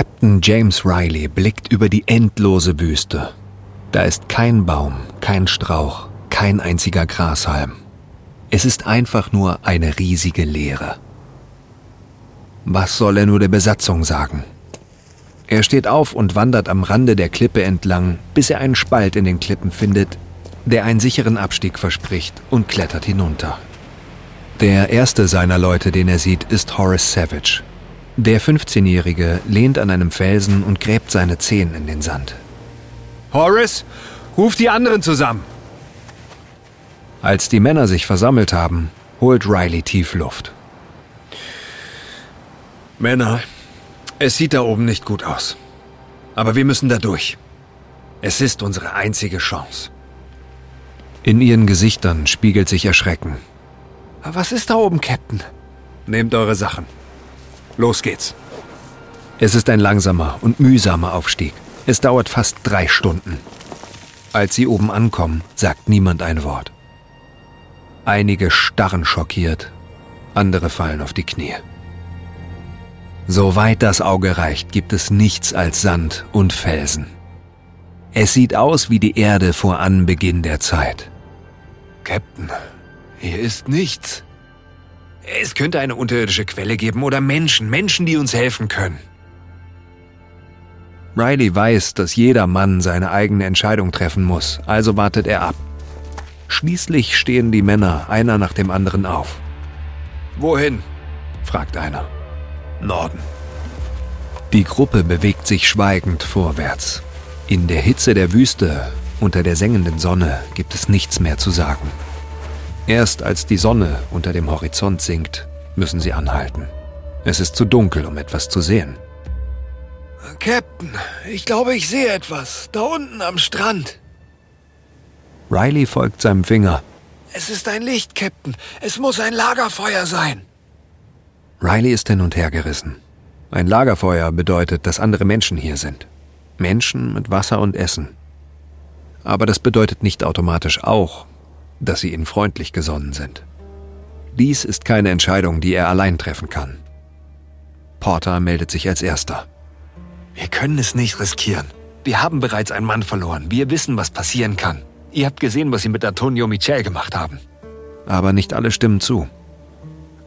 Captain James Riley blickt über die endlose Wüste. Da ist kein Baum, kein Strauch, kein einziger Grashalm. Es ist einfach nur eine riesige Leere. Was soll er nur der Besatzung sagen? Er steht auf und wandert am Rande der Klippe entlang, bis er einen Spalt in den Klippen findet, der einen sicheren Abstieg verspricht und klettert hinunter. Der erste seiner Leute, den er sieht, ist Horace Savage. Der 15-Jährige lehnt an einem Felsen und gräbt seine Zehen in den Sand. Horace, ruf die anderen zusammen! Als die Männer sich versammelt haben, holt Riley tief Luft. Männer, es sieht da oben nicht gut aus. Aber wir müssen da durch. Es ist unsere einzige Chance. In ihren Gesichtern spiegelt sich Erschrecken. Was ist da oben, Captain? Nehmt eure Sachen. Los geht's. Es ist ein langsamer und mühsamer Aufstieg. Es dauert fast drei Stunden. Als sie oben ankommen, sagt niemand ein Wort. Einige starren schockiert, andere fallen auf die Knie. Soweit das Auge reicht, gibt es nichts als Sand und Felsen. Es sieht aus wie die Erde vor Anbeginn der Zeit. Captain, hier ist nichts. Es könnte eine unterirdische Quelle geben oder Menschen, Menschen, die uns helfen können. Riley weiß, dass jeder Mann seine eigene Entscheidung treffen muss, also wartet er ab. Schließlich stehen die Männer einer nach dem anderen auf. Wohin? fragt einer. Norden. Die Gruppe bewegt sich schweigend vorwärts. In der Hitze der Wüste, unter der sengenden Sonne, gibt es nichts mehr zu sagen. Erst als die Sonne unter dem Horizont sinkt, müssen sie anhalten. Es ist zu dunkel, um etwas zu sehen. Captain, ich glaube, ich sehe etwas. Da unten am Strand. Riley folgt seinem Finger. Es ist ein Licht, Captain. Es muss ein Lagerfeuer sein. Riley ist hin und her gerissen. Ein Lagerfeuer bedeutet, dass andere Menschen hier sind. Menschen mit Wasser und Essen. Aber das bedeutet nicht automatisch auch, dass sie ihnen freundlich gesonnen sind. Dies ist keine Entscheidung, die er allein treffen kann. Porter meldet sich als erster. Wir können es nicht riskieren. Wir haben bereits einen Mann verloren. Wir wissen, was passieren kann. Ihr habt gesehen, was sie mit Antonio Michel gemacht haben. Aber nicht alle stimmen zu.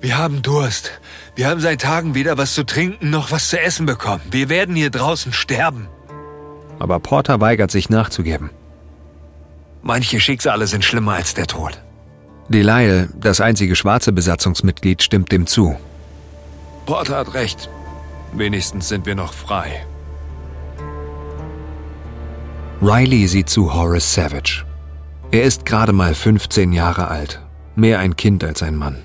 Wir haben Durst. Wir haben seit Tagen weder was zu trinken noch was zu essen bekommen. Wir werden hier draußen sterben. Aber Porter weigert sich nachzugeben. Manche Schicksale sind schlimmer als der Tod. Delisle, das einzige schwarze Besatzungsmitglied, stimmt dem zu. Porter hat recht. Wenigstens sind wir noch frei. Riley sieht zu Horace Savage. Er ist gerade mal 15 Jahre alt, mehr ein Kind als ein Mann.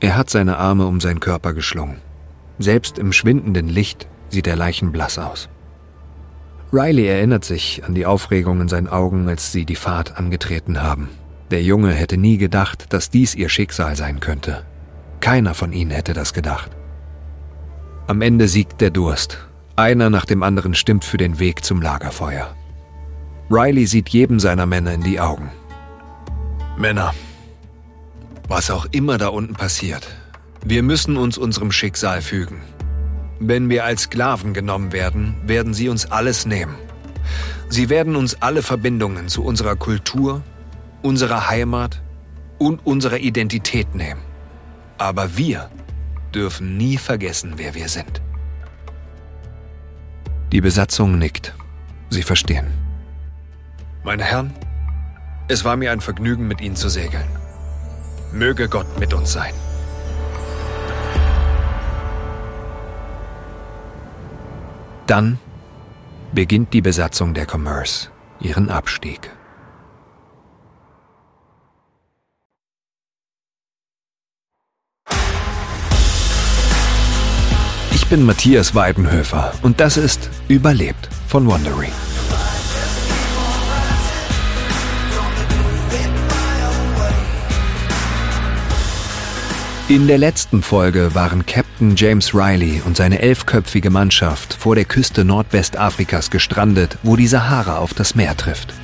Er hat seine Arme um seinen Körper geschlungen. Selbst im schwindenden Licht sieht er leichenblass aus. Riley erinnert sich an die Aufregung in seinen Augen, als sie die Fahrt angetreten haben. Der Junge hätte nie gedacht, dass dies ihr Schicksal sein könnte. Keiner von ihnen hätte das gedacht. Am Ende siegt der Durst. Einer nach dem anderen stimmt für den Weg zum Lagerfeuer. Riley sieht jedem seiner Männer in die Augen. Männer, was auch immer da unten passiert, wir müssen uns unserem Schicksal fügen. Wenn wir als Sklaven genommen werden, werden sie uns alles nehmen. Sie werden uns alle Verbindungen zu unserer Kultur, unserer Heimat und unserer Identität nehmen. Aber wir dürfen nie vergessen, wer wir sind. Die Besatzung nickt. Sie verstehen. Meine Herren, es war mir ein Vergnügen, mit Ihnen zu segeln. Möge Gott mit uns sein. Dann beginnt die Besatzung der Commerce ihren Abstieg. Ich bin Matthias Weidenhöfer und das ist Überlebt von Wondery. In der letzten Folge waren Captain James Riley und seine elfköpfige Mannschaft vor der Küste Nordwestafrikas gestrandet, wo die Sahara auf das Meer trifft.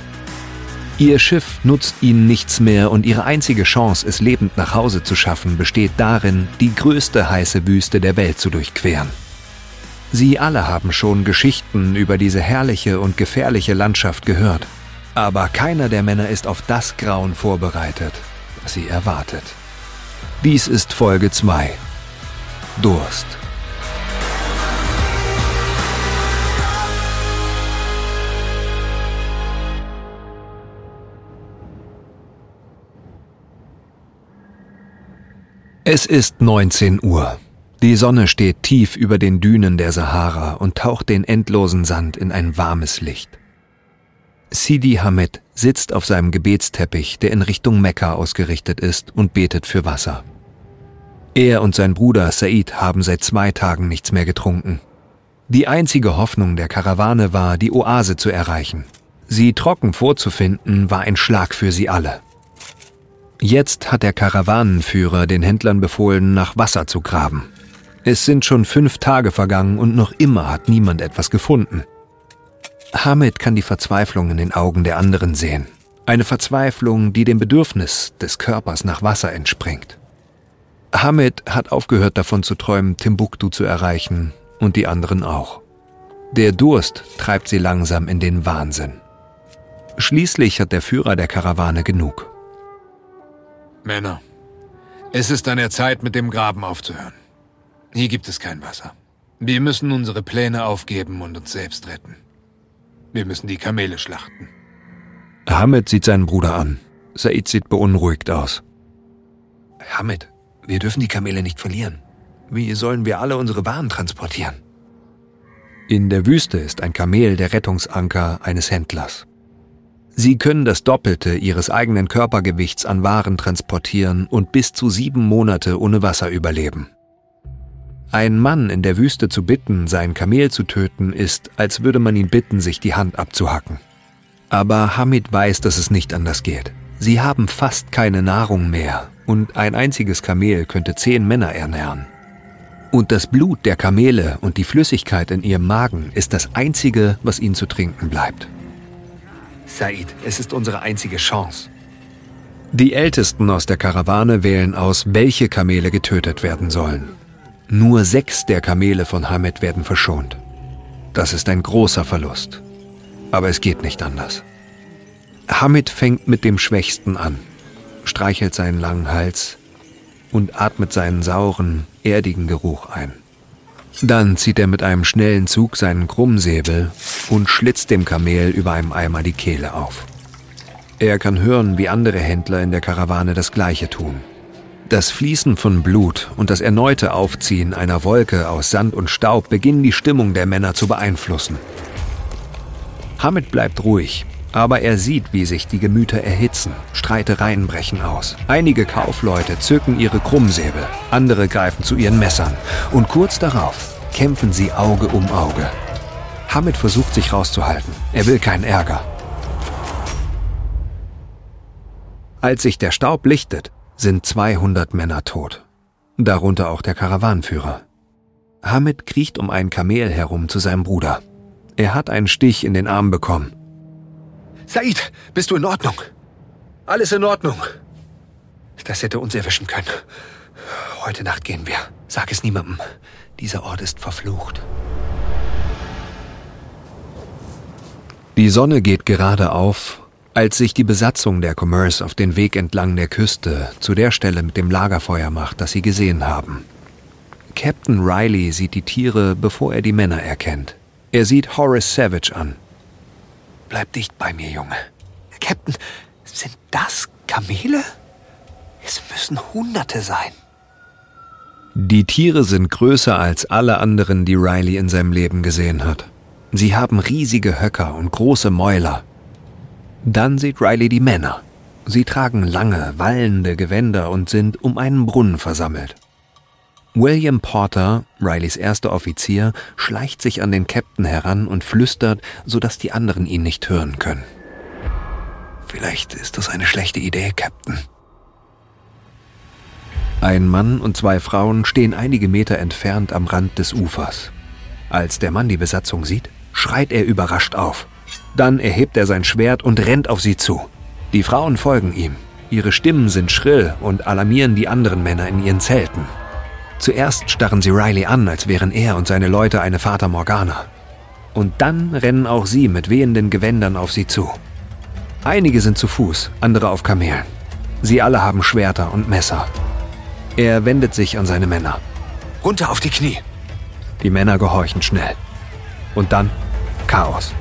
Ihr Schiff nutzt ihnen nichts mehr und ihre einzige Chance, es lebend nach Hause zu schaffen, besteht darin, die größte heiße Wüste der Welt zu durchqueren. Sie alle haben schon Geschichten über diese herrliche und gefährliche Landschaft gehört. Aber keiner der Männer ist auf das Grauen vorbereitet, das sie erwartet. Dies ist Folge 2. Durst. Es ist 19 Uhr. Die Sonne steht tief über den Dünen der Sahara und taucht den endlosen Sand in ein warmes Licht. Sidi Hamed sitzt auf seinem Gebetsteppich, der in Richtung Mekka ausgerichtet ist, und betet für Wasser. Er und sein Bruder Said haben seit zwei Tagen nichts mehr getrunken. Die einzige Hoffnung der Karawane war, die Oase zu erreichen. Sie trocken vorzufinden, war ein Schlag für sie alle. Jetzt hat der Karawanenführer den Händlern befohlen, nach Wasser zu graben. Es sind schon fünf Tage vergangen und noch immer hat niemand etwas gefunden. Hamid kann die Verzweiflung in den Augen der anderen sehen. Eine Verzweiflung, die dem Bedürfnis des Körpers nach Wasser entspringt. Hamid hat aufgehört davon zu träumen, Timbuktu zu erreichen und die anderen auch. Der Durst treibt sie langsam in den Wahnsinn. Schließlich hat der Führer der Karawane genug. Männer, es ist an der Zeit, mit dem Graben aufzuhören. Hier gibt es kein Wasser. Wir müssen unsere Pläne aufgeben und uns selbst retten. Wir müssen die Kamele schlachten. Hamid sieht seinen Bruder an. Said sieht beunruhigt aus. Hamid, wir dürfen die Kamele nicht verlieren. Wie sollen wir alle unsere Waren transportieren? In der Wüste ist ein Kamel der Rettungsanker eines Händlers. Sie können das Doppelte ihres eigenen Körpergewichts an Waren transportieren und bis zu sieben Monate ohne Wasser überleben. Ein Mann in der Wüste zu bitten, sein Kamel zu töten, ist, als würde man ihn bitten, sich die Hand abzuhacken. Aber Hamid weiß, dass es nicht anders geht. Sie haben fast keine Nahrung mehr und ein einziges Kamel könnte zehn Männer ernähren. Und das Blut der Kamele und die Flüssigkeit in ihrem Magen ist das Einzige, was ihnen zu trinken bleibt. Said, es ist unsere einzige Chance. Die Ältesten aus der Karawane wählen aus, welche Kamele getötet werden sollen. Nur sechs der Kamele von Hamed werden verschont. Das ist ein großer Verlust. Aber es geht nicht anders. Hamid fängt mit dem Schwächsten an, streichelt seinen langen Hals und atmet seinen sauren, erdigen Geruch ein. Dann zieht er mit einem schnellen Zug seinen Krummsäbel und schlitzt dem Kamel über einem Eimer die Kehle auf. Er kann hören, wie andere Händler in der Karawane das gleiche tun. Das Fließen von Blut und das erneute Aufziehen einer Wolke aus Sand und Staub beginnen die Stimmung der Männer zu beeinflussen. Hamid bleibt ruhig, aber er sieht, wie sich die Gemüter erhitzen. Streitereien brechen aus. Einige Kaufleute zücken ihre Krummsäbel, andere greifen zu ihren Messern und kurz darauf kämpfen sie Auge um Auge. Hamid versucht sich rauszuhalten. Er will keinen Ärger. Als sich der Staub lichtet, sind 200 Männer tot. Darunter auch der Karawanführer. Hamid kriecht um ein Kamel herum zu seinem Bruder. Er hat einen Stich in den Arm bekommen Said, bist du in Ordnung? Alles in Ordnung. Das hätte uns erwischen können. Heute Nacht gehen wir. Sag es niemandem. Dieser Ort ist verflucht. Die Sonne geht gerade auf, als sich die Besatzung der Commerce auf den Weg entlang der Küste zu der Stelle mit dem Lagerfeuer macht, das sie gesehen haben. Captain Riley sieht die Tiere, bevor er die Männer erkennt. Er sieht Horace Savage an. Bleib dicht bei mir, Junge. Captain, sind das Kamele? Es müssen Hunderte sein. Die Tiere sind größer als alle anderen, die Riley in seinem Leben gesehen hat. Sie haben riesige Höcker und große Mäuler. Dann sieht Riley die Männer. Sie tragen lange, wallende Gewänder und sind um einen Brunnen versammelt. William Porter, Rileys erster Offizier, schleicht sich an den Captain heran und flüstert, sodass die anderen ihn nicht hören können. Vielleicht ist das eine schlechte Idee, Captain. Ein Mann und zwei Frauen stehen einige Meter entfernt am Rand des Ufers. Als der Mann die Besatzung sieht, schreit er überrascht auf. Dann erhebt er sein Schwert und rennt auf sie zu. Die Frauen folgen ihm. Ihre Stimmen sind schrill und alarmieren die anderen Männer in ihren Zelten. Zuerst starren sie Riley an, als wären er und seine Leute eine Fata Morgana. Und dann rennen auch sie mit wehenden Gewändern auf sie zu. Einige sind zu Fuß, andere auf Kamelen. Sie alle haben Schwerter und Messer. Er wendet sich an seine Männer. Runter auf die Knie. Die Männer gehorchen schnell. Und dann Chaos.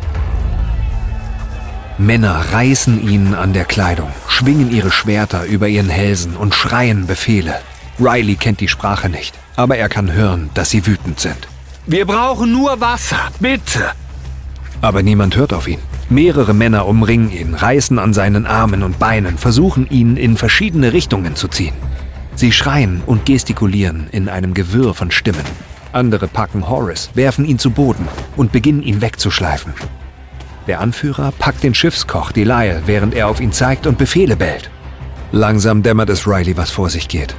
Männer reißen ihnen an der Kleidung, schwingen ihre Schwerter über ihren Hälsen und schreien Befehle. Riley kennt die Sprache nicht, aber er kann hören, dass sie wütend sind. Wir brauchen nur Wasser, bitte. Aber niemand hört auf ihn. Mehrere Männer umringen ihn, reißen an seinen Armen und Beinen, versuchen ihn in verschiedene Richtungen zu ziehen. Sie schreien und gestikulieren in einem Gewirr von Stimmen. Andere packen Horace, werfen ihn zu Boden und beginnen ihn wegzuschleifen. Der Anführer packt den Schiffskoch Delisle, während er auf ihn zeigt und Befehle bellt. Langsam dämmert es Riley, was vor sich geht.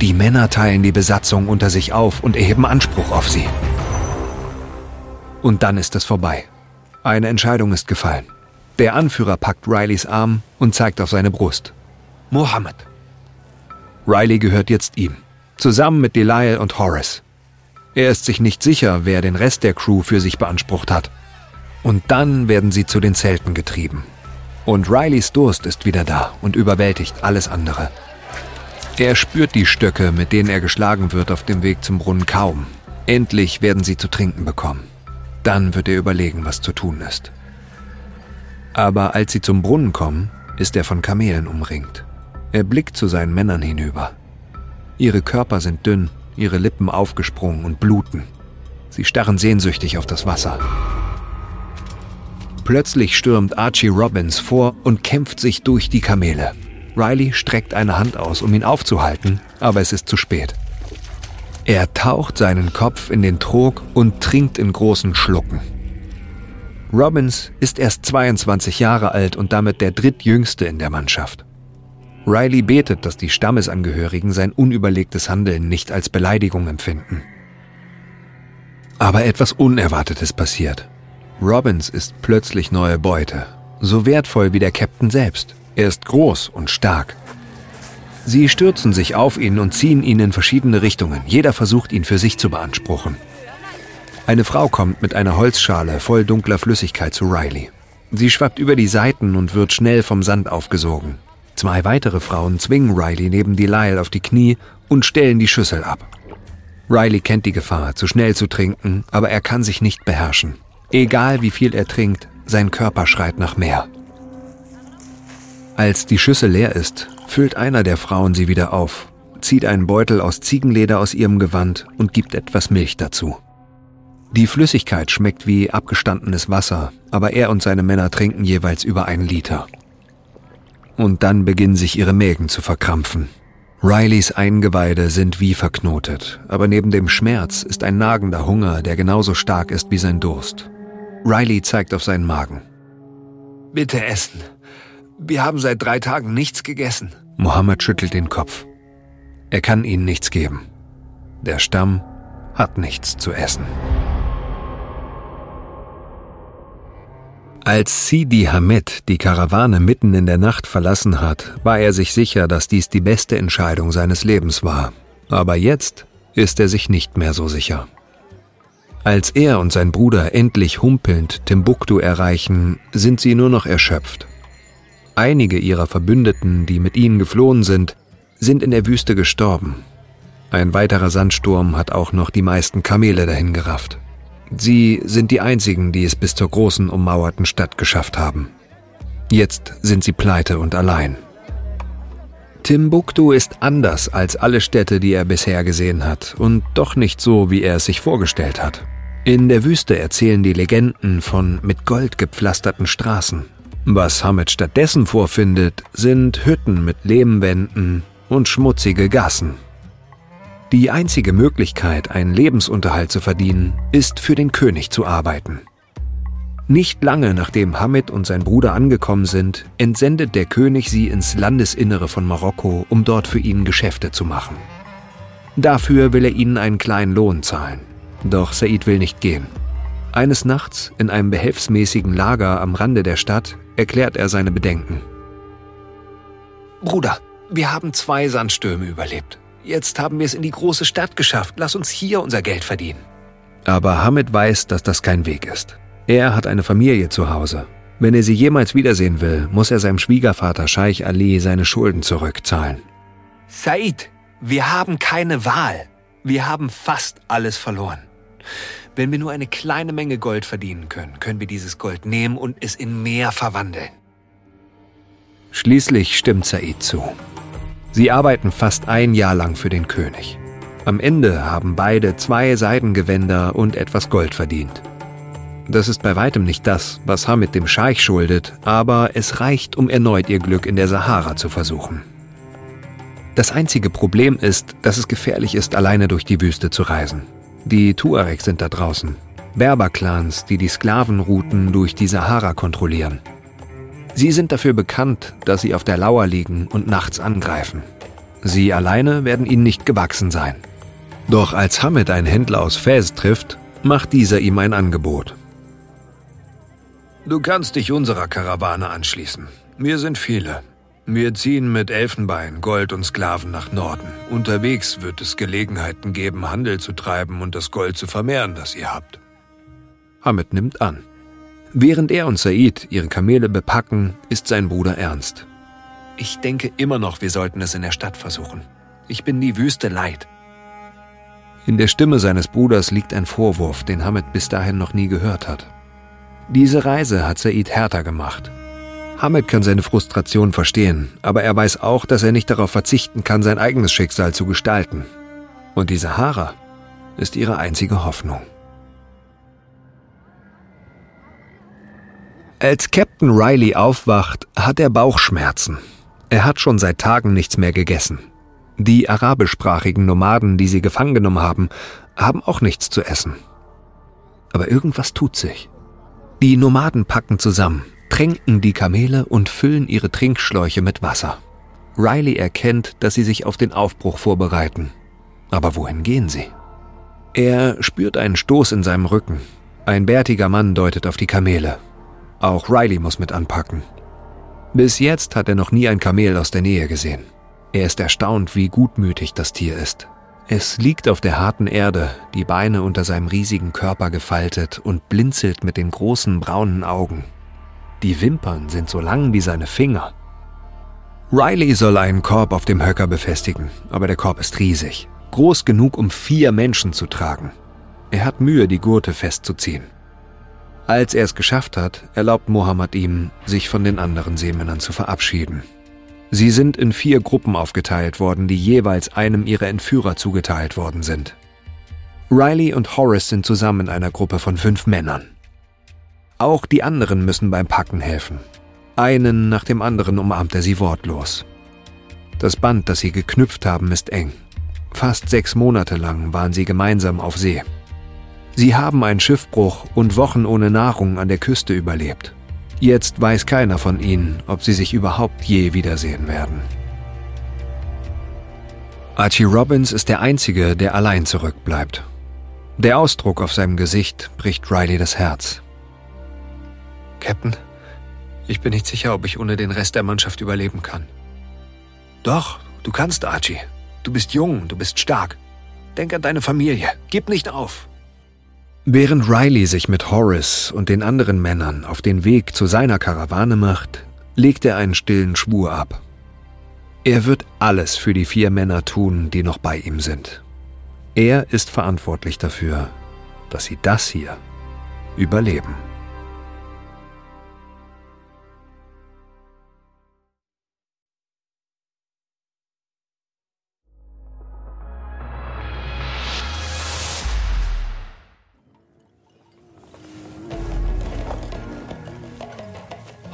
Die Männer teilen die Besatzung unter sich auf und erheben Anspruch auf sie. Und dann ist es vorbei. Eine Entscheidung ist gefallen. Der Anführer packt Rileys Arm und zeigt auf seine Brust. Mohammed. Riley gehört jetzt ihm, zusammen mit Delisle und Horace. Er ist sich nicht sicher, wer den Rest der Crew für sich beansprucht hat. Und dann werden sie zu den Zelten getrieben. Und Rileys Durst ist wieder da und überwältigt alles andere. Er spürt die Stöcke, mit denen er geschlagen wird auf dem Weg zum Brunnen kaum. Endlich werden sie zu trinken bekommen. Dann wird er überlegen, was zu tun ist. Aber als sie zum Brunnen kommen, ist er von Kamelen umringt. Er blickt zu seinen Männern hinüber. Ihre Körper sind dünn, ihre Lippen aufgesprungen und bluten. Sie starren sehnsüchtig auf das Wasser. Plötzlich stürmt Archie Robbins vor und kämpft sich durch die Kamele. Riley streckt eine Hand aus, um ihn aufzuhalten, aber es ist zu spät. Er taucht seinen Kopf in den Trog und trinkt in großen Schlucken. Robbins ist erst 22 Jahre alt und damit der drittjüngste in der Mannschaft. Riley betet, dass die Stammesangehörigen sein unüberlegtes Handeln nicht als Beleidigung empfinden. Aber etwas Unerwartetes passiert. Robbins ist plötzlich neue Beute, so wertvoll wie der Captain selbst. Er ist groß und stark. Sie stürzen sich auf ihn und ziehen ihn in verschiedene Richtungen. Jeder versucht, ihn für sich zu beanspruchen. Eine Frau kommt mit einer Holzschale voll dunkler Flüssigkeit zu Riley. Sie schwappt über die Seiten und wird schnell vom Sand aufgesogen. Zwei weitere Frauen zwingen Riley neben Delisle auf die Knie und stellen die Schüssel ab. Riley kennt die Gefahr, zu schnell zu trinken, aber er kann sich nicht beherrschen. Egal wie viel er trinkt, sein Körper schreit nach mehr. Als die Schüssel leer ist, füllt einer der Frauen sie wieder auf, zieht einen Beutel aus Ziegenleder aus ihrem Gewand und gibt etwas Milch dazu. Die Flüssigkeit schmeckt wie abgestandenes Wasser, aber er und seine Männer trinken jeweils über einen Liter. Und dann beginnen sich ihre Mägen zu verkrampfen. Rileys Eingeweide sind wie verknotet, aber neben dem Schmerz ist ein nagender Hunger, der genauso stark ist wie sein Durst. Riley zeigt auf seinen Magen. Bitte essen. Wir haben seit drei Tagen nichts gegessen. Mohammed schüttelt den Kopf. Er kann ihnen nichts geben. Der Stamm hat nichts zu essen. Als Sidi Hamed die Karawane mitten in der Nacht verlassen hat, war er sich sicher, dass dies die beste Entscheidung seines Lebens war. Aber jetzt ist er sich nicht mehr so sicher. Als er und sein Bruder endlich humpelnd Timbuktu erreichen, sind sie nur noch erschöpft. Einige ihrer Verbündeten, die mit ihnen geflohen sind, sind in der Wüste gestorben. Ein weiterer Sandsturm hat auch noch die meisten Kamele dahin gerafft. Sie sind die einzigen, die es bis zur großen ummauerten Stadt geschafft haben. Jetzt sind sie pleite und allein. Timbuktu ist anders als alle Städte, die er bisher gesehen hat, und doch nicht so, wie er es sich vorgestellt hat. In der Wüste erzählen die Legenden von mit Gold gepflasterten Straßen, was Hamid stattdessen vorfindet, sind Hütten mit Lehmwänden und schmutzige Gassen. Die einzige Möglichkeit, einen Lebensunterhalt zu verdienen, ist für den König zu arbeiten. Nicht lange nachdem Hamid und sein Bruder angekommen sind, entsendet der König sie ins Landesinnere von Marokko, um dort für ihn Geschäfte zu machen. Dafür will er ihnen einen kleinen Lohn zahlen. Doch Said will nicht gehen. Eines Nachts, in einem behelfsmäßigen Lager am Rande der Stadt, erklärt er seine Bedenken. Bruder, wir haben zwei Sandstürme überlebt. Jetzt haben wir es in die große Stadt geschafft. Lass uns hier unser Geld verdienen. Aber Hamid weiß, dass das kein Weg ist. Er hat eine Familie zu Hause. Wenn er sie jemals wiedersehen will, muss er seinem Schwiegervater Scheich Ali seine Schulden zurückzahlen. Said, wir haben keine Wahl. Wir haben fast alles verloren. Wenn wir nur eine kleine Menge Gold verdienen können, können wir dieses Gold nehmen und es in mehr verwandeln. Schließlich stimmt Said zu. Sie arbeiten fast ein Jahr lang für den König. Am Ende haben beide zwei Seidengewänder und etwas Gold verdient. Das ist bei weitem nicht das, was Hamid dem Scheich schuldet, aber es reicht, um erneut ihr Glück in der Sahara zu versuchen. Das einzige Problem ist, dass es gefährlich ist, alleine durch die Wüste zu reisen. Die Tuareg sind da draußen. Berberclans, die die Sklavenrouten durch die Sahara kontrollieren. Sie sind dafür bekannt, dass sie auf der Lauer liegen und nachts angreifen. Sie alleine werden ihnen nicht gewachsen sein. Doch als Hamid einen Händler aus Fez trifft, macht dieser ihm ein Angebot. Du kannst dich unserer Karawane anschließen. Wir sind viele. Wir ziehen mit Elfenbein, Gold und Sklaven nach Norden. Unterwegs wird es Gelegenheiten geben, Handel zu treiben und das Gold zu vermehren, das ihr habt. Hamid nimmt an. Während er und Said ihre Kamele bepacken, ist sein Bruder ernst. Ich denke immer noch, wir sollten es in der Stadt versuchen. Ich bin die Wüste leid. In der Stimme seines Bruders liegt ein Vorwurf, den Hamid bis dahin noch nie gehört hat. Diese Reise hat Said härter gemacht. Hamid kann seine Frustration verstehen, aber er weiß auch, dass er nicht darauf verzichten kann, sein eigenes Schicksal zu gestalten. Und die Sahara ist ihre einzige Hoffnung. Als Captain Riley aufwacht, hat er Bauchschmerzen. Er hat schon seit Tagen nichts mehr gegessen. Die arabischsprachigen Nomaden, die sie gefangen genommen haben, haben auch nichts zu essen. Aber irgendwas tut sich. Die Nomaden packen zusammen, tränken die Kamele und füllen ihre Trinkschläuche mit Wasser. Riley erkennt, dass sie sich auf den Aufbruch vorbereiten. Aber wohin gehen sie? Er spürt einen Stoß in seinem Rücken. Ein bärtiger Mann deutet auf die Kamele. Auch Riley muss mit anpacken. Bis jetzt hat er noch nie ein Kamel aus der Nähe gesehen. Er ist erstaunt, wie gutmütig das Tier ist. Es liegt auf der harten Erde, die Beine unter seinem riesigen Körper gefaltet und blinzelt mit den großen braunen Augen. Die Wimpern sind so lang wie seine Finger. Riley soll einen Korb auf dem Höcker befestigen, aber der Korb ist riesig, groß genug, um vier Menschen zu tragen. Er hat Mühe, die Gurte festzuziehen. Als er es geschafft hat, erlaubt Mohammed ihm, sich von den anderen Seemännern zu verabschieden. Sie sind in vier Gruppen aufgeteilt worden, die jeweils einem ihrer Entführer zugeteilt worden sind. Riley und Horace sind zusammen in einer Gruppe von fünf Männern. Auch die anderen müssen beim Packen helfen. Einen nach dem anderen umarmt er sie wortlos. Das Band, das sie geknüpft haben, ist eng. Fast sechs Monate lang waren sie gemeinsam auf See. Sie haben einen Schiffbruch und Wochen ohne Nahrung an der Küste überlebt. Jetzt weiß keiner von ihnen, ob sie sich überhaupt je wiedersehen werden. Archie Robbins ist der Einzige, der allein zurückbleibt. Der Ausdruck auf seinem Gesicht bricht Riley das Herz. Captain, ich bin nicht sicher, ob ich ohne den Rest der Mannschaft überleben kann. Doch, du kannst, Archie. Du bist jung, du bist stark. Denk an deine Familie. Gib nicht auf. Während Riley sich mit Horace und den anderen Männern auf den Weg zu seiner Karawane macht, legt er einen stillen Schwur ab. Er wird alles für die vier Männer tun, die noch bei ihm sind. Er ist verantwortlich dafür, dass sie das hier überleben.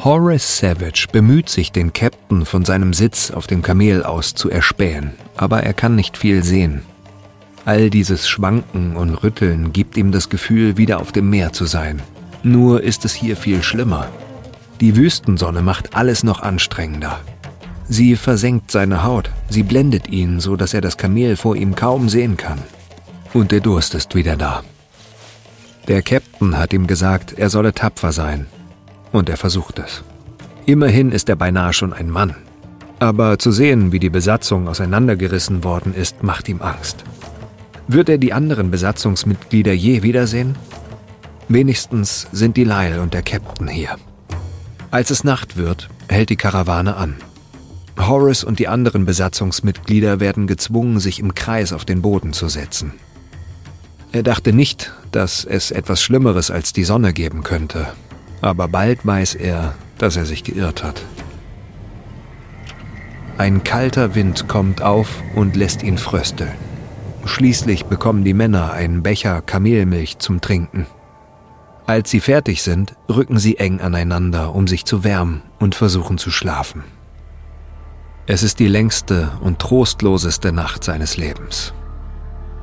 Horace Savage bemüht sich, den Captain von seinem Sitz auf dem Kamel aus zu erspähen, aber er kann nicht viel sehen. All dieses Schwanken und Rütteln gibt ihm das Gefühl, wieder auf dem Meer zu sein. Nur ist es hier viel schlimmer. Die Wüstensonne macht alles noch anstrengender. Sie versenkt seine Haut, sie blendet ihn, so dass er das Kamel vor ihm kaum sehen kann. Und der Durst ist wieder da. Der Captain hat ihm gesagt, er solle tapfer sein, und er versucht es. Immerhin ist er beinahe schon ein Mann. Aber zu sehen, wie die Besatzung auseinandergerissen worden ist, macht ihm Angst. Wird er die anderen Besatzungsmitglieder je wiedersehen? Wenigstens sind die Lyle und der Captain hier. Als es Nacht wird, hält die Karawane an. Horace und die anderen Besatzungsmitglieder werden gezwungen, sich im Kreis auf den Boden zu setzen. Er dachte nicht, dass es etwas Schlimmeres als die Sonne geben könnte, aber bald weiß er, dass er sich geirrt hat. Ein kalter Wind kommt auf und lässt ihn frösteln. Schließlich bekommen die Männer einen Becher Kamelmilch zum Trinken. Als sie fertig sind, rücken sie eng aneinander, um sich zu wärmen und versuchen zu schlafen. Es ist die längste und trostloseste Nacht seines Lebens.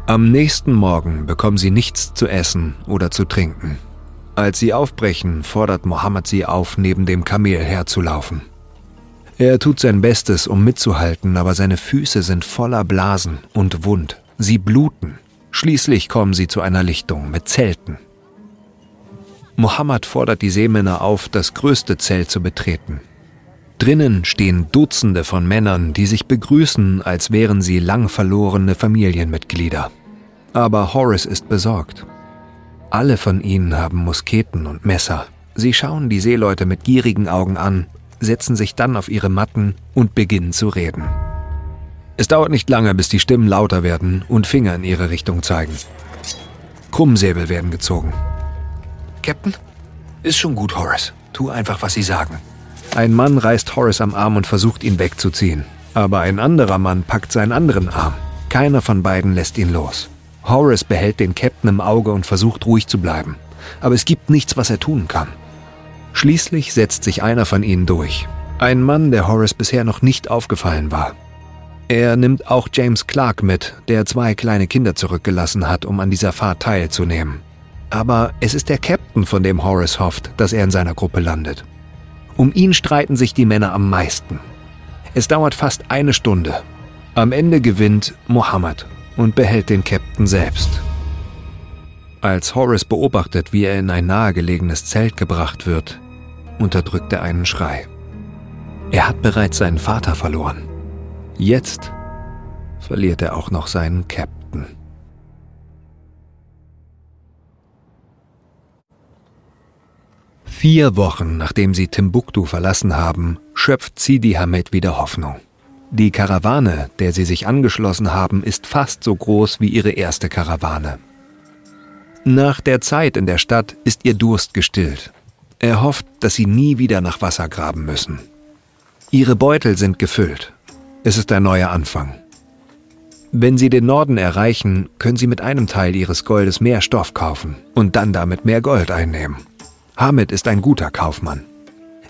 Am nächsten Morgen bekommen sie nichts zu essen oder zu trinken. Als sie aufbrechen, fordert Mohammed sie auf, neben dem Kamel herzulaufen. Er tut sein Bestes, um mitzuhalten, aber seine Füße sind voller Blasen und wund. Sie bluten. Schließlich kommen sie zu einer Lichtung mit Zelten. Mohammed fordert die Seemänner auf, das größte Zelt zu betreten. Drinnen stehen Dutzende von Männern, die sich begrüßen, als wären sie lang verlorene Familienmitglieder. Aber Horace ist besorgt. Alle von ihnen haben Musketen und Messer. Sie schauen die Seeleute mit gierigen Augen an, setzen sich dann auf ihre Matten und beginnen zu reden. Es dauert nicht lange, bis die Stimmen lauter werden und Finger in ihre Richtung zeigen. Krummsäbel werden gezogen. Captain? Ist schon gut, Horace. Tu einfach, was sie sagen. Ein Mann reißt Horace am Arm und versucht, ihn wegzuziehen. Aber ein anderer Mann packt seinen anderen Arm. Keiner von beiden lässt ihn los. Horace behält den Captain im Auge und versucht ruhig zu bleiben. Aber es gibt nichts, was er tun kann. Schließlich setzt sich einer von ihnen durch. Ein Mann, der Horace bisher noch nicht aufgefallen war. Er nimmt auch James Clark mit, der zwei kleine Kinder zurückgelassen hat, um an dieser Fahrt teilzunehmen. Aber es ist der Captain, von dem Horace hofft, dass er in seiner Gruppe landet. Um ihn streiten sich die Männer am meisten. Es dauert fast eine Stunde. Am Ende gewinnt Mohammed und behält den Captain selbst. Als Horace beobachtet, wie er in ein nahegelegenes Zelt gebracht wird, unterdrückt er einen Schrei. Er hat bereits seinen Vater verloren. Jetzt verliert er auch noch seinen Captain. Vier Wochen nachdem sie Timbuktu verlassen haben, schöpft Sidi Hamed wieder Hoffnung. Die Karawane, der sie sich angeschlossen haben, ist fast so groß wie ihre erste Karawane. Nach der Zeit in der Stadt ist ihr Durst gestillt. Er hofft, dass sie nie wieder nach Wasser graben müssen. Ihre Beutel sind gefüllt. Es ist ein neuer Anfang. Wenn sie den Norden erreichen, können sie mit einem Teil ihres Goldes mehr Stoff kaufen und dann damit mehr Gold einnehmen. Hamid ist ein guter Kaufmann.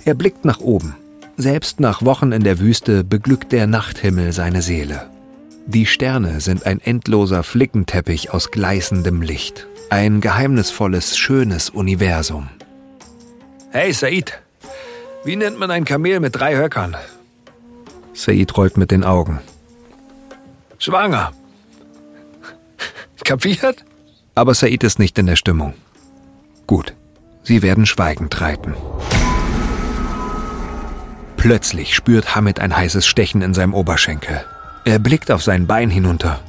Er blickt nach oben. Selbst nach Wochen in der Wüste beglückt der Nachthimmel seine Seele. Die Sterne sind ein endloser Flickenteppich aus gleißendem Licht. Ein geheimnisvolles, schönes Universum. Hey, Said. Wie nennt man ein Kamel mit drei Höckern? Said rollt mit den Augen. Schwanger. Kapiert? Aber Said ist nicht in der Stimmung. Gut. Sie werden schweigend reiten. Plötzlich spürt Hamid ein heißes Stechen in seinem Oberschenkel. Er blickt auf sein Bein hinunter.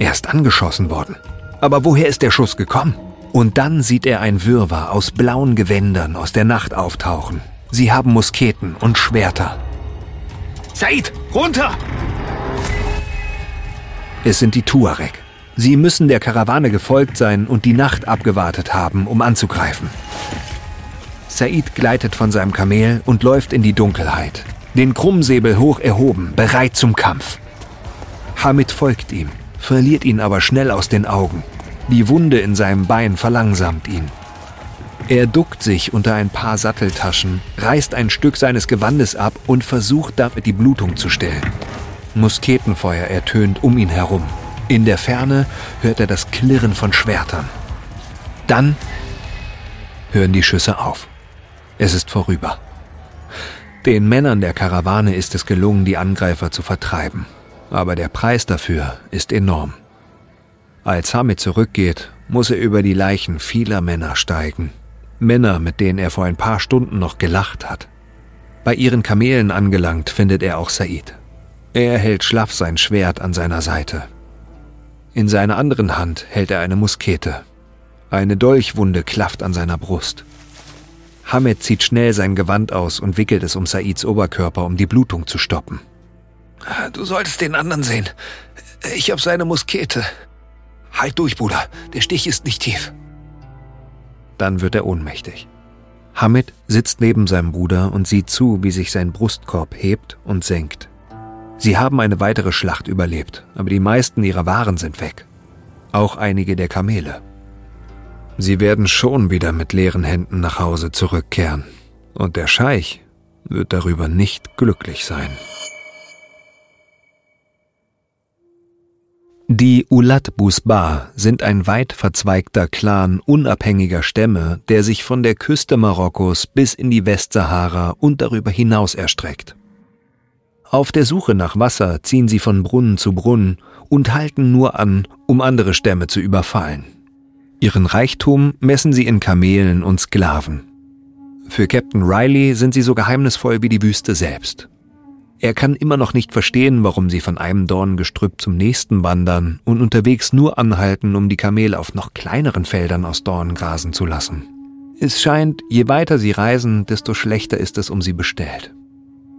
Er ist angeschossen worden. Aber woher ist der Schuss gekommen? Und dann sieht er ein Wirrwarr aus blauen Gewändern aus der Nacht auftauchen. Sie haben Musketen und Schwerter. Said, runter! Es sind die Tuareg. Sie müssen der Karawane gefolgt sein und die Nacht abgewartet haben, um anzugreifen. Said gleitet von seinem Kamel und läuft in die Dunkelheit, den Krummsäbel hoch erhoben, bereit zum Kampf. Hamid folgt ihm, verliert ihn aber schnell aus den Augen. Die Wunde in seinem Bein verlangsamt ihn. Er duckt sich unter ein paar Satteltaschen, reißt ein Stück seines Gewandes ab und versucht damit die Blutung zu stillen. Musketenfeuer ertönt um ihn herum. In der Ferne hört er das Klirren von Schwertern. Dann hören die Schüsse auf. Es ist vorüber. Den Männern der Karawane ist es gelungen, die Angreifer zu vertreiben. Aber der Preis dafür ist enorm. Als Hamid zurückgeht, muss er über die Leichen vieler Männer steigen. Männer, mit denen er vor ein paar Stunden noch gelacht hat. Bei ihren Kamelen angelangt, findet er auch Said. Er hält schlaff sein Schwert an seiner Seite. In seiner anderen Hand hält er eine Muskete. Eine Dolchwunde klafft an seiner Brust. Hamed zieht schnell sein Gewand aus und wickelt es um Saids Oberkörper, um die Blutung zu stoppen. Du solltest den anderen sehen. Ich hab seine Muskete. Halt durch, Bruder. Der Stich ist nicht tief. Dann wird er ohnmächtig. Hamid sitzt neben seinem Bruder und sieht zu, wie sich sein Brustkorb hebt und senkt. Sie haben eine weitere Schlacht überlebt, aber die meisten ihrer Waren sind weg. Auch einige der Kamele. Sie werden schon wieder mit leeren Händen nach Hause zurückkehren. Und der Scheich wird darüber nicht glücklich sein. Die Ulat Busbar sind ein weit verzweigter Clan unabhängiger Stämme, der sich von der Küste Marokkos bis in die Westsahara und darüber hinaus erstreckt. Auf der Suche nach Wasser ziehen sie von Brunnen zu Brunnen und halten nur an, um andere Stämme zu überfallen. Ihren Reichtum messen sie in Kamelen und Sklaven. Für Captain Riley sind sie so geheimnisvoll wie die Wüste selbst. Er kann immer noch nicht verstehen, warum sie von einem Dornengestrüpp zum nächsten wandern und unterwegs nur anhalten, um die Kamele auf noch kleineren Feldern aus Dornen grasen zu lassen. Es scheint, je weiter sie reisen, desto schlechter ist es um sie bestellt.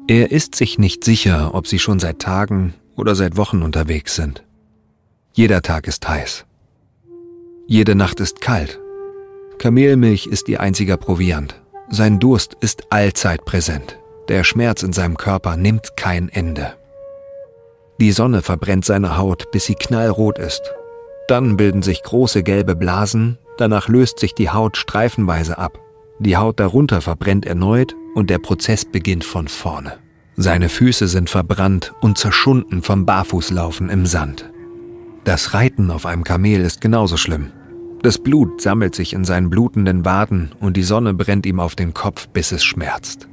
Er ist sich nicht sicher, ob sie schon seit Tagen oder seit Wochen unterwegs sind. Jeder Tag ist heiß. Jede Nacht ist kalt. Kamelmilch ist ihr einziger Proviant. Sein Durst ist allzeit präsent. Der Schmerz in seinem Körper nimmt kein Ende. Die Sonne verbrennt seine Haut, bis sie knallrot ist. Dann bilden sich große gelbe Blasen, danach löst sich die Haut streifenweise ab. Die Haut darunter verbrennt erneut und der Prozess beginnt von vorne. Seine Füße sind verbrannt und zerschunden vom Barfußlaufen im Sand. Das Reiten auf einem Kamel ist genauso schlimm. Das Blut sammelt sich in seinen blutenden Waden und die Sonne brennt ihm auf den Kopf, bis es schmerzt.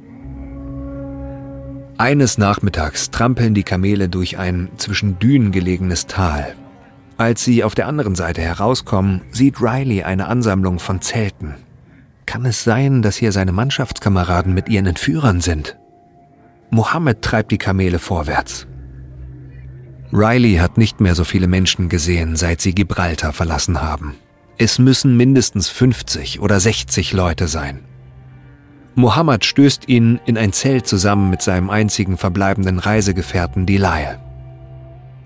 Eines Nachmittags trampeln die Kamele durch ein zwischen Dünen gelegenes Tal. Als sie auf der anderen Seite herauskommen, sieht Riley eine Ansammlung von Zelten. Kann es sein, dass hier seine Mannschaftskameraden mit ihren Entführern sind? Mohammed treibt die Kamele vorwärts. Riley hat nicht mehr so viele Menschen gesehen, seit sie Gibraltar verlassen haben. Es müssen mindestens 50 oder 60 Leute sein. Mohammed stößt ihn in ein Zelt zusammen mit seinem einzigen verbleibenden Reisegefährten Delisle.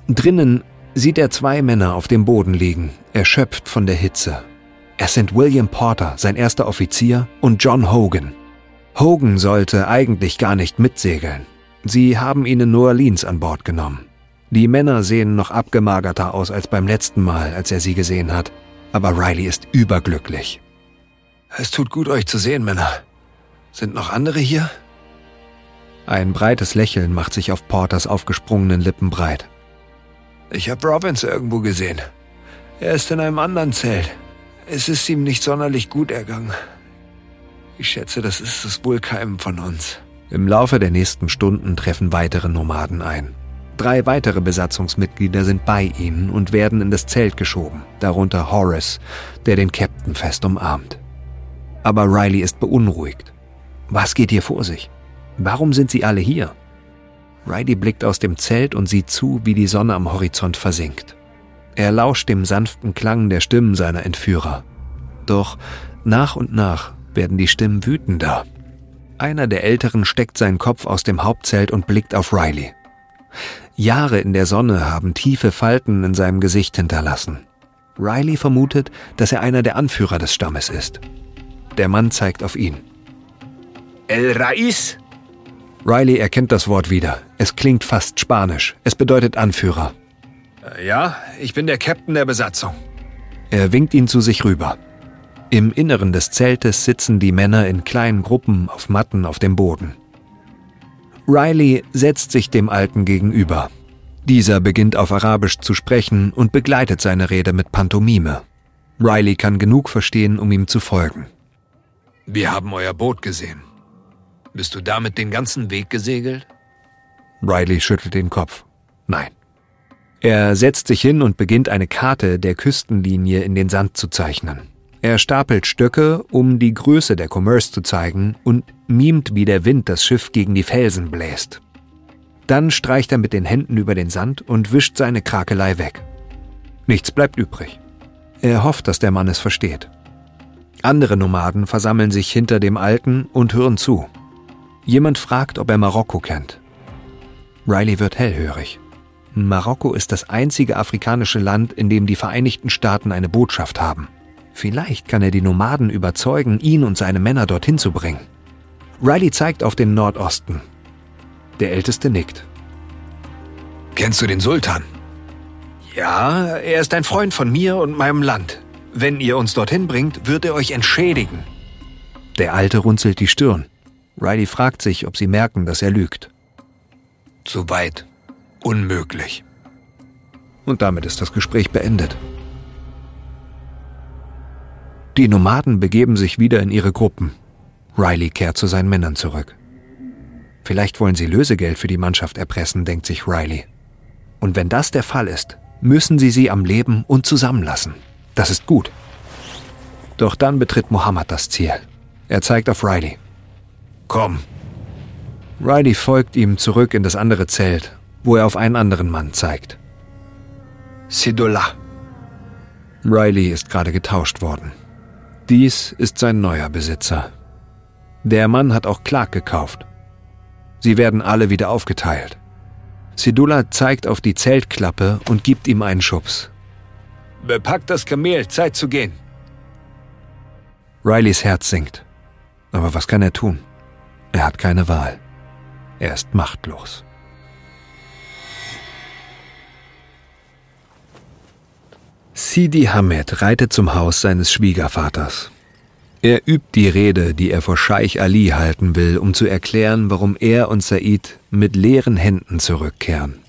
Drinnen sieht er zwei Männer auf dem Boden liegen, erschöpft von der Hitze. Es sind William Porter, sein erster Offizier, und John Hogan. Hogan sollte eigentlich gar nicht mitsegeln. Sie haben ihn in New Orleans an Bord genommen. Die Männer sehen noch abgemagerter aus als beim letzten Mal, als er sie gesehen hat aber Riley ist überglücklich. Es tut gut, euch zu sehen, Männer. Sind noch andere hier? Ein breites Lächeln macht sich auf Porters aufgesprungenen Lippen breit. Ich habe Robbins irgendwo gesehen. Er ist in einem anderen Zelt. Es ist ihm nicht sonderlich gut ergangen. Ich schätze, das ist es wohl keinem von uns. Im Laufe der nächsten Stunden treffen weitere Nomaden ein. Drei weitere Besatzungsmitglieder sind bei ihnen und werden in das Zelt geschoben, darunter Horace, der den Captain fest umarmt. Aber Riley ist beunruhigt. Was geht hier vor sich? Warum sind sie alle hier? Riley blickt aus dem Zelt und sieht zu, wie die Sonne am Horizont versinkt. Er lauscht dem sanften Klang der Stimmen seiner Entführer. Doch nach und nach werden die Stimmen wütender. Einer der Älteren steckt seinen Kopf aus dem Hauptzelt und blickt auf Riley. Jahre in der Sonne haben tiefe Falten in seinem Gesicht hinterlassen. Riley vermutet, dass er einer der Anführer des Stammes ist. Der Mann zeigt auf ihn. El Rais? Riley erkennt das Wort wieder. Es klingt fast spanisch. Es bedeutet Anführer. Äh, ja, ich bin der Captain der Besatzung. Er winkt ihn zu sich rüber. Im Inneren des Zeltes sitzen die Männer in kleinen Gruppen auf Matten auf dem Boden. Riley setzt sich dem Alten gegenüber. Dieser beginnt auf Arabisch zu sprechen und begleitet seine Rede mit Pantomime. Riley kann genug verstehen, um ihm zu folgen. Wir haben euer Boot gesehen. Bist du damit den ganzen Weg gesegelt? Riley schüttelt den Kopf. Nein. Er setzt sich hin und beginnt eine Karte der Küstenlinie in den Sand zu zeichnen. Er stapelt Stöcke, um die Größe der Commerce zu zeigen, und mimt, wie der Wind das Schiff gegen die Felsen bläst. Dann streicht er mit den Händen über den Sand und wischt seine Krakelei weg. Nichts bleibt übrig. Er hofft, dass der Mann es versteht. Andere Nomaden versammeln sich hinter dem Alten und hören zu. Jemand fragt, ob er Marokko kennt. Riley wird hellhörig. Marokko ist das einzige afrikanische Land, in dem die Vereinigten Staaten eine Botschaft haben. Vielleicht kann er die Nomaden überzeugen, ihn und seine Männer dorthin zu bringen. Riley zeigt auf den Nordosten. Der Älteste nickt. Kennst du den Sultan? Ja, er ist ein Freund von mir und meinem Land. Wenn ihr uns dorthin bringt, wird er euch entschädigen. Der Alte runzelt die Stirn. Riley fragt sich, ob sie merken, dass er lügt. Zu weit. Unmöglich. Und damit ist das Gespräch beendet. Die Nomaden begeben sich wieder in ihre Gruppen. Riley kehrt zu seinen Männern zurück. Vielleicht wollen sie Lösegeld für die Mannschaft erpressen, denkt sich Riley. Und wenn das der Fall ist, müssen sie sie am Leben und zusammenlassen. Das ist gut. Doch dann betritt Mohammed das Ziel. Er zeigt auf Riley. Komm. Riley folgt ihm zurück in das andere Zelt, wo er auf einen anderen Mann zeigt. Sidullah. Riley ist gerade getauscht worden. Dies ist sein neuer Besitzer. Der Mann hat auch Clark gekauft. Sie werden alle wieder aufgeteilt. Sidullah zeigt auf die Zeltklappe und gibt ihm einen Schubs. Bepackt das Kamel, Zeit zu gehen. Rileys Herz sinkt. Aber was kann er tun? Er hat keine Wahl. Er ist machtlos. Sidi Hamed reitet zum Haus seines Schwiegervaters. Er übt die Rede, die er vor Scheich Ali halten will, um zu erklären, warum er und Said mit leeren Händen zurückkehren.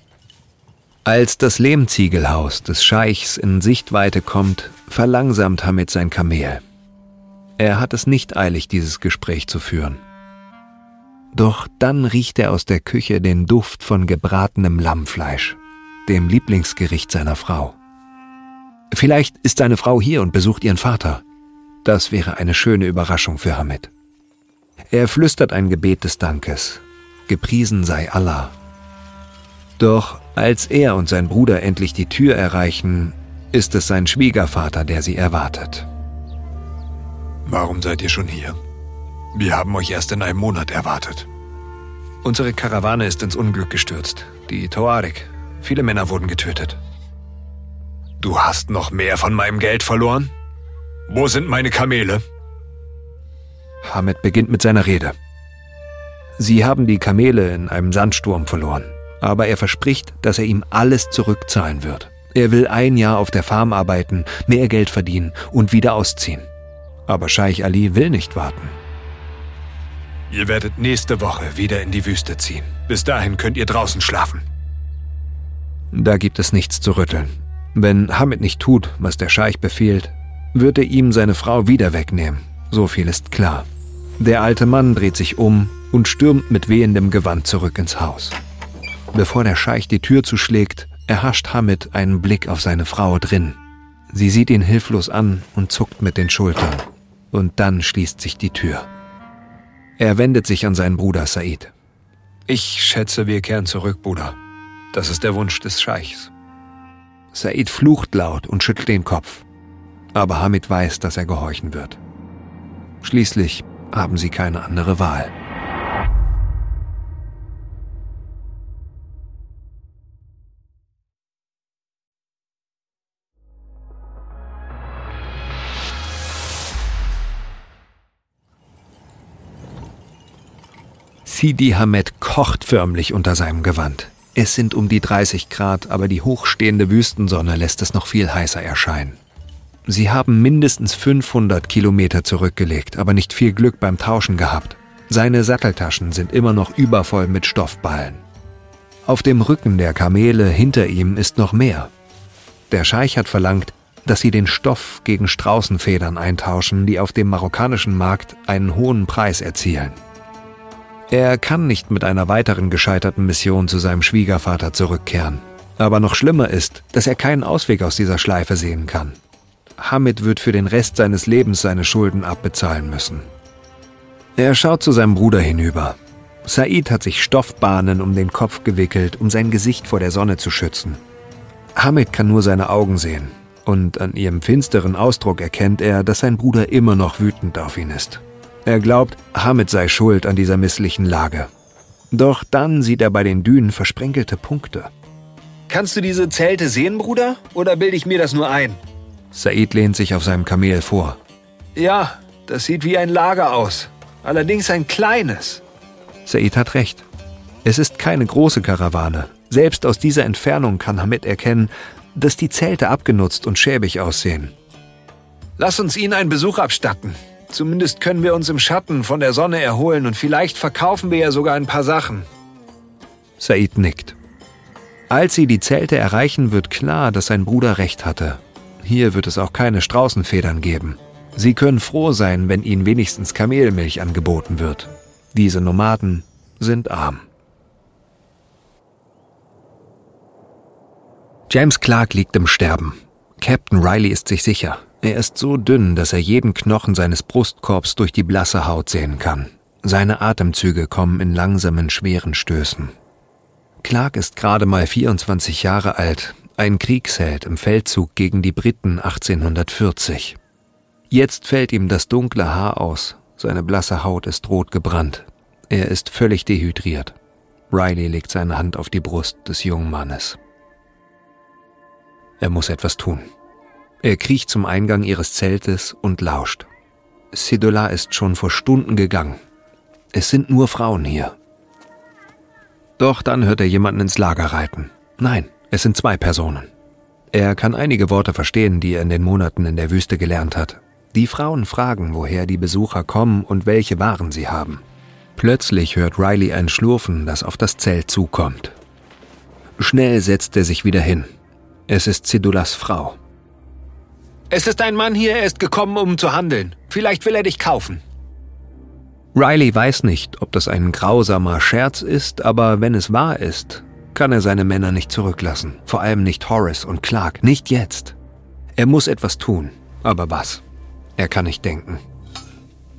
Als das Lehmziegelhaus des Scheichs in Sichtweite kommt, verlangsamt Hamid sein Kamel. Er hat es nicht eilig, dieses Gespräch zu führen. Doch dann riecht er aus der Küche den Duft von gebratenem Lammfleisch, dem Lieblingsgericht seiner Frau. Vielleicht ist seine Frau hier und besucht ihren Vater. Das wäre eine schöne Überraschung für Hamid. Er flüstert ein Gebet des Dankes. Gepriesen sei Allah. Doch als er und sein Bruder endlich die Tür erreichen, ist es sein Schwiegervater, der sie erwartet. Warum seid ihr schon hier? Wir haben euch erst in einem Monat erwartet. Unsere Karawane ist ins Unglück gestürzt. Die Toarik. Viele Männer wurden getötet. Du hast noch mehr von meinem Geld verloren? Wo sind meine Kamele? Hamid beginnt mit seiner Rede. Sie haben die Kamele in einem Sandsturm verloren aber er verspricht, dass er ihm alles zurückzahlen wird. Er will ein Jahr auf der Farm arbeiten, mehr Geld verdienen und wieder ausziehen. Aber Scheich Ali will nicht warten. Ihr werdet nächste Woche wieder in die Wüste ziehen. Bis dahin könnt ihr draußen schlafen. Da gibt es nichts zu rütteln. Wenn Hamid nicht tut, was der Scheich befiehlt, wird er ihm seine Frau wieder wegnehmen. So viel ist klar. Der alte Mann dreht sich um und stürmt mit wehendem Gewand zurück ins Haus. Bevor der Scheich die Tür zuschlägt, erhascht Hamid einen Blick auf seine Frau drin. Sie sieht ihn hilflos an und zuckt mit den Schultern. Und dann schließt sich die Tür. Er wendet sich an seinen Bruder Said. Ich schätze, wir kehren zurück, Bruder. Das ist der Wunsch des Scheichs. Said flucht laut und schüttelt den Kopf. Aber Hamid weiß, dass er gehorchen wird. Schließlich haben sie keine andere Wahl. Sidi Hamed kocht förmlich unter seinem Gewand. Es sind um die 30 Grad, aber die hochstehende Wüstensonne lässt es noch viel heißer erscheinen. Sie haben mindestens 500 Kilometer zurückgelegt, aber nicht viel Glück beim Tauschen gehabt. Seine Satteltaschen sind immer noch übervoll mit Stoffballen. Auf dem Rücken der Kamele hinter ihm ist noch mehr. Der Scheich hat verlangt, dass sie den Stoff gegen Straußenfedern eintauschen, die auf dem marokkanischen Markt einen hohen Preis erzielen. Er kann nicht mit einer weiteren gescheiterten Mission zu seinem Schwiegervater zurückkehren. Aber noch schlimmer ist, dass er keinen Ausweg aus dieser Schleife sehen kann. Hamid wird für den Rest seines Lebens seine Schulden abbezahlen müssen. Er schaut zu seinem Bruder hinüber. Said hat sich Stoffbahnen um den Kopf gewickelt, um sein Gesicht vor der Sonne zu schützen. Hamid kann nur seine Augen sehen, und an ihrem finsteren Ausdruck erkennt er, dass sein Bruder immer noch wütend auf ihn ist. Er glaubt, Hamid sei schuld an dieser misslichen Lage. Doch dann sieht er bei den Dünen versprenkelte Punkte. Kannst du diese Zelte sehen, Bruder? Oder bilde ich mir das nur ein? Said lehnt sich auf seinem Kamel vor. Ja, das sieht wie ein Lager aus. Allerdings ein kleines. Said hat recht. Es ist keine große Karawane. Selbst aus dieser Entfernung kann Hamid erkennen, dass die Zelte abgenutzt und schäbig aussehen. Lass uns ihnen einen Besuch abstatten. Zumindest können wir uns im Schatten von der Sonne erholen und vielleicht verkaufen wir ja sogar ein paar Sachen. Said nickt. Als sie die Zelte erreichen, wird klar, dass sein Bruder recht hatte. Hier wird es auch keine Straußenfedern geben. Sie können froh sein, wenn ihnen wenigstens Kamelmilch angeboten wird. Diese Nomaden sind arm. James Clark liegt im Sterben. Captain Riley ist sich sicher. Er ist so dünn, dass er jeden Knochen seines Brustkorbs durch die blasse Haut sehen kann. Seine Atemzüge kommen in langsamen, schweren Stößen. Clark ist gerade mal 24 Jahre alt, ein Kriegsheld im Feldzug gegen die Briten 1840. Jetzt fällt ihm das dunkle Haar aus, seine blasse Haut ist rot gebrannt. Er ist völlig dehydriert. Riley legt seine Hand auf die Brust des jungen Mannes. Er muss etwas tun. Er kriecht zum Eingang ihres Zeltes und lauscht. Sidola ist schon vor Stunden gegangen. Es sind nur Frauen hier. Doch dann hört er jemanden ins Lager reiten. Nein, es sind zwei Personen. Er kann einige Worte verstehen, die er in den Monaten in der Wüste gelernt hat. Die Frauen fragen, woher die Besucher kommen und welche Waren sie haben. Plötzlich hört Riley ein Schlurfen, das auf das Zelt zukommt. Schnell setzt er sich wieder hin. Es ist Zidulas Frau. Es ist ein Mann hier, er ist gekommen, um zu handeln. Vielleicht will er dich kaufen. Riley weiß nicht, ob das ein grausamer Scherz ist, aber wenn es wahr ist, kann er seine Männer nicht zurücklassen. Vor allem nicht Horace und Clark. Nicht jetzt. Er muss etwas tun. Aber was? Er kann nicht denken.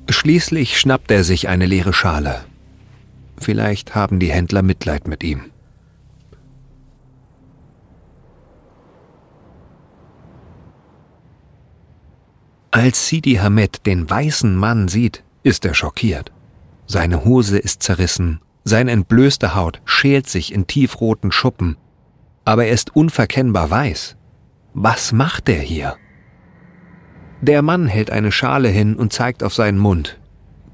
Schließlich schnappt er sich eine leere Schale. Vielleicht haben die Händler Mitleid mit ihm. Als Sidi Hamed den weißen Mann sieht, ist er schockiert. Seine Hose ist zerrissen, seine entblößte Haut schält sich in tiefroten Schuppen, aber er ist unverkennbar weiß. Was macht er hier? Der Mann hält eine Schale hin und zeigt auf seinen Mund.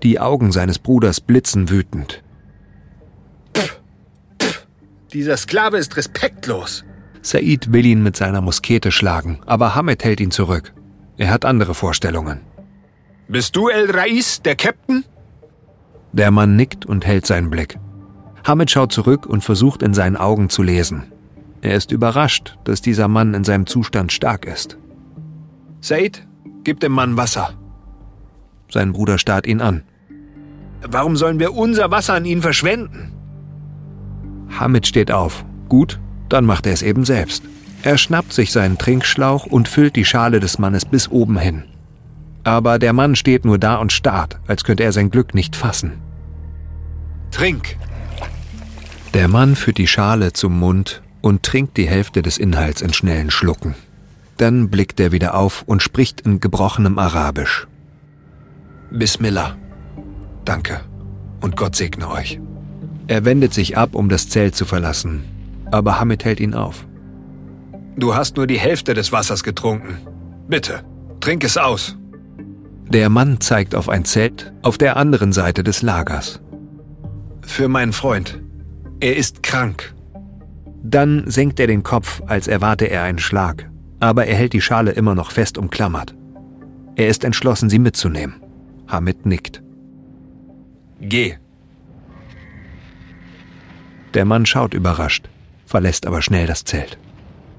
Die Augen seines Bruders blitzen wütend. Pff, pff, dieser Sklave ist respektlos. Said will ihn mit seiner Muskete schlagen, aber Hamed hält ihn zurück. Er hat andere Vorstellungen. Bist du El Rais, der Captain? Der Mann nickt und hält seinen Blick. Hamid schaut zurück und versucht in seinen Augen zu lesen. Er ist überrascht, dass dieser Mann in seinem Zustand stark ist. Said, gib dem Mann Wasser. Sein Bruder starrt ihn an. Warum sollen wir unser Wasser an ihn verschwenden? Hamid steht auf. Gut, dann macht er es eben selbst. Er schnappt sich seinen Trinkschlauch und füllt die Schale des Mannes bis oben hin. Aber der Mann steht nur da und starrt, als könnte er sein Glück nicht fassen. Trink! Der Mann führt die Schale zum Mund und trinkt die Hälfte des Inhalts in schnellen Schlucken. Dann blickt er wieder auf und spricht in gebrochenem Arabisch. Bismillah. Danke. Und Gott segne euch. Er wendet sich ab, um das Zelt zu verlassen. Aber Hamid hält ihn auf. Du hast nur die Hälfte des Wassers getrunken. Bitte, trink es aus. Der Mann zeigt auf ein Zelt auf der anderen Seite des Lagers. Für meinen Freund. Er ist krank. Dann senkt er den Kopf, als erwarte er einen Schlag, aber er hält die Schale immer noch fest umklammert. Er ist entschlossen, sie mitzunehmen. Hamid nickt. Geh. Der Mann schaut überrascht, verlässt aber schnell das Zelt.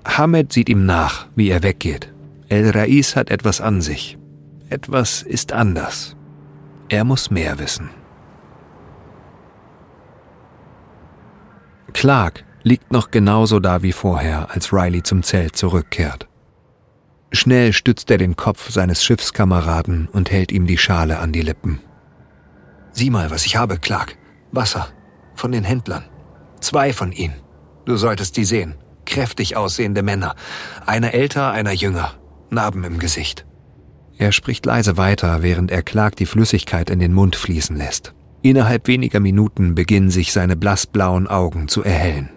Hamed sieht ihm nach, wie er weggeht. El Rais hat etwas an sich. Etwas ist anders. Er muss mehr wissen. Clark liegt noch genauso da wie vorher, als Riley zum Zelt zurückkehrt. Schnell stützt er den Kopf seines Schiffskameraden und hält ihm die Schale an die Lippen. Sieh mal, was ich habe, Clark. Wasser. Von den Händlern. Zwei von ihnen. Du solltest die sehen. Kräftig aussehende Männer. Einer älter, einer jünger. Narben im Gesicht. Er spricht leise weiter, während er Clark die Flüssigkeit in den Mund fließen lässt. Innerhalb weniger Minuten beginnen sich seine blassblauen Augen zu erhellen.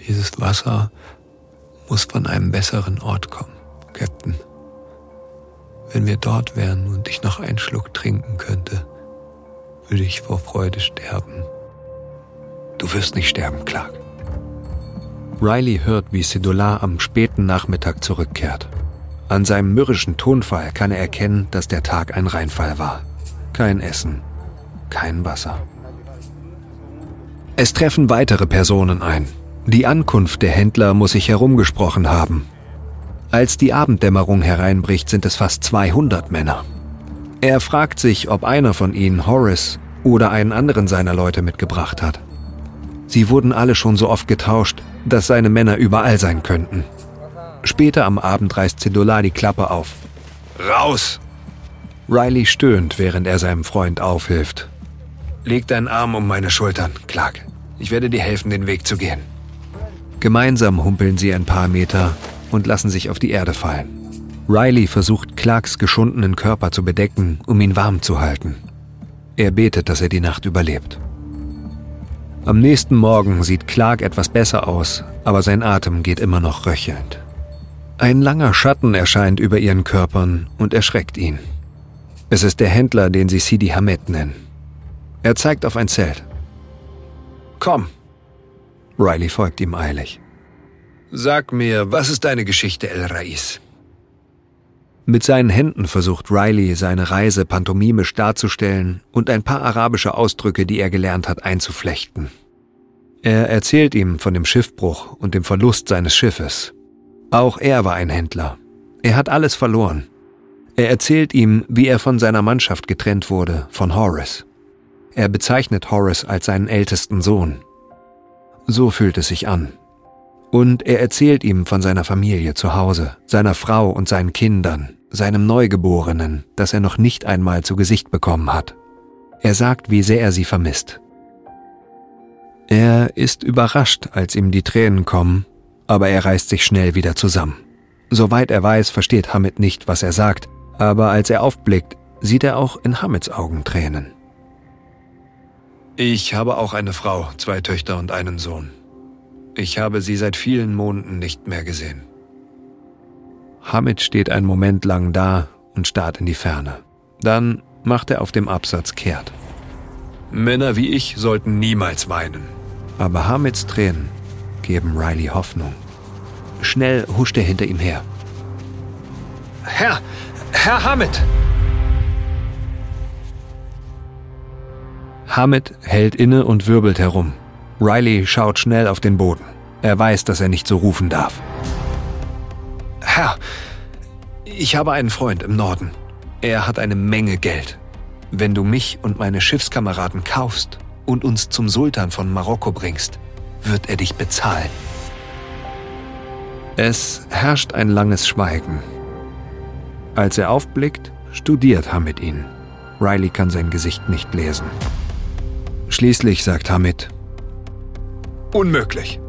Dieses Wasser muss von einem besseren Ort kommen, Captain. Wenn wir dort wären und ich noch einen Schluck trinken könnte, würde ich vor Freude sterben. Du wirst nicht sterben, Clark. Riley hört, wie Sidola am späten Nachmittag zurückkehrt. An seinem mürrischen Tonfall kann er erkennen, dass der Tag ein Reinfall war. Kein Essen, kein Wasser. Es treffen weitere Personen ein. Die Ankunft der Händler muss sich herumgesprochen haben. Als die Abenddämmerung hereinbricht, sind es fast 200 Männer. Er fragt sich, ob einer von ihnen Horace oder einen anderen seiner Leute mitgebracht hat. Sie wurden alle schon so oft getauscht, dass seine Männer überall sein könnten. Später am Abend reißt Cedola die Klappe auf. Raus! Riley stöhnt, während er seinem Freund aufhilft. Leg deinen Arm um meine Schultern, Clark. Ich werde dir helfen, den Weg zu gehen. Gemeinsam humpeln sie ein paar Meter und lassen sich auf die Erde fallen. Riley versucht Clarks geschundenen Körper zu bedecken, um ihn warm zu halten. Er betet, dass er die Nacht überlebt. Am nächsten Morgen sieht Clark etwas besser aus, aber sein Atem geht immer noch röchelnd. Ein langer Schatten erscheint über ihren Körpern und erschreckt ihn. Es ist der Händler, den sie Sidi Hamed nennen. Er zeigt auf ein Zelt. Komm. Riley folgt ihm eilig. Sag mir, was ist deine Geschichte, El Rais? Mit seinen Händen versucht Riley, seine Reise pantomimisch darzustellen und ein paar arabische Ausdrücke, die er gelernt hat, einzuflechten. Er erzählt ihm von dem Schiffbruch und dem Verlust seines Schiffes. Auch er war ein Händler. Er hat alles verloren. Er erzählt ihm, wie er von seiner Mannschaft getrennt wurde, von Horace. Er bezeichnet Horace als seinen ältesten Sohn. So fühlt es sich an. Und er erzählt ihm von seiner Familie zu Hause, seiner Frau und seinen Kindern, seinem Neugeborenen, das er noch nicht einmal zu Gesicht bekommen hat. Er sagt, wie sehr er sie vermisst. Er ist überrascht, als ihm die Tränen kommen, aber er reißt sich schnell wieder zusammen. Soweit er weiß, versteht Hamid nicht, was er sagt, aber als er aufblickt, sieht er auch in Hamids Augen Tränen. Ich habe auch eine Frau, zwei Töchter und einen Sohn. Ich habe sie seit vielen Monaten nicht mehr gesehen. Hamid steht einen Moment lang da und starrt in die Ferne. Dann macht er auf dem Absatz kehrt. Männer wie ich sollten niemals weinen. Aber Hamids Tränen geben Riley Hoffnung. Schnell huscht er hinter ihm her. Herr, Herr Hamid! Hamid hält inne und wirbelt herum. Riley schaut schnell auf den Boden. Er weiß, dass er nicht so rufen darf. Herr, ich habe einen Freund im Norden. Er hat eine Menge Geld. Wenn du mich und meine Schiffskameraden kaufst und uns zum Sultan von Marokko bringst, wird er dich bezahlen. Es herrscht ein langes Schweigen. Als er aufblickt, studiert Hamid ihn. Riley kann sein Gesicht nicht lesen. Schließlich sagt Hamid, Unmöglich.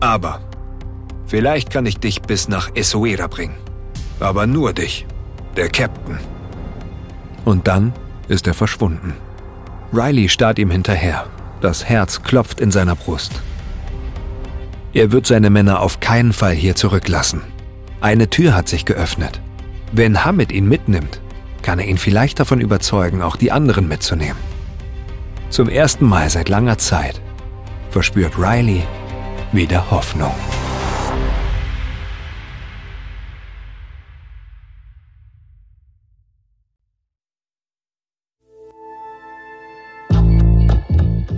Aber Vielleicht kann ich dich bis nach Essuera bringen. Aber nur dich, der Captain. Und dann ist er verschwunden. Riley starrt ihm hinterher. Das Herz klopft in seiner Brust. Er wird seine Männer auf keinen Fall hier zurücklassen. Eine Tür hat sich geöffnet. Wenn Hamid ihn mitnimmt, kann er ihn vielleicht davon überzeugen, auch die anderen mitzunehmen. Zum ersten Mal seit langer Zeit verspürt Riley wieder Hoffnung.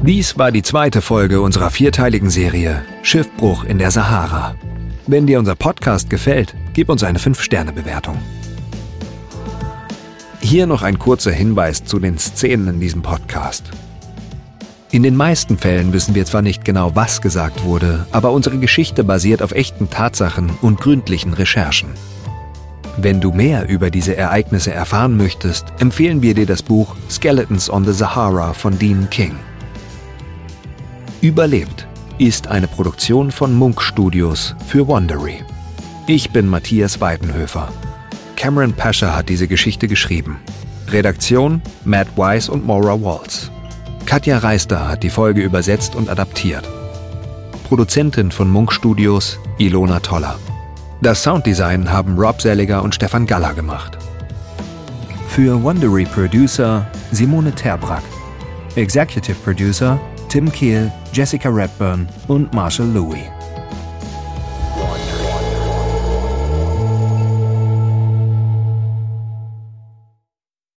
Dies war die zweite Folge unserer vierteiligen Serie Schiffbruch in der Sahara. Wenn dir unser Podcast gefällt, gib uns eine 5-Sterne-Bewertung. Hier noch ein kurzer Hinweis zu den Szenen in diesem Podcast. In den meisten Fällen wissen wir zwar nicht genau, was gesagt wurde, aber unsere Geschichte basiert auf echten Tatsachen und gründlichen Recherchen. Wenn du mehr über diese Ereignisse erfahren möchtest, empfehlen wir dir das Buch Skeletons on the Sahara von Dean King. Überlebt ist eine Produktion von Munk Studios für Wondery. Ich bin Matthias Weidenhöfer. Cameron Pascher hat diese Geschichte geschrieben. Redaktion Matt Weiss und Maura Waltz. Katja Reister hat die Folge übersetzt und adaptiert. Produzentin von Munk Studios Ilona Toller. Das Sounddesign haben Rob Selliger und Stefan Galler gemacht. Für Wondery Producer Simone Terbrack. Executive Producer Tim Kehl, Jessica Redburn und Marshall Louis.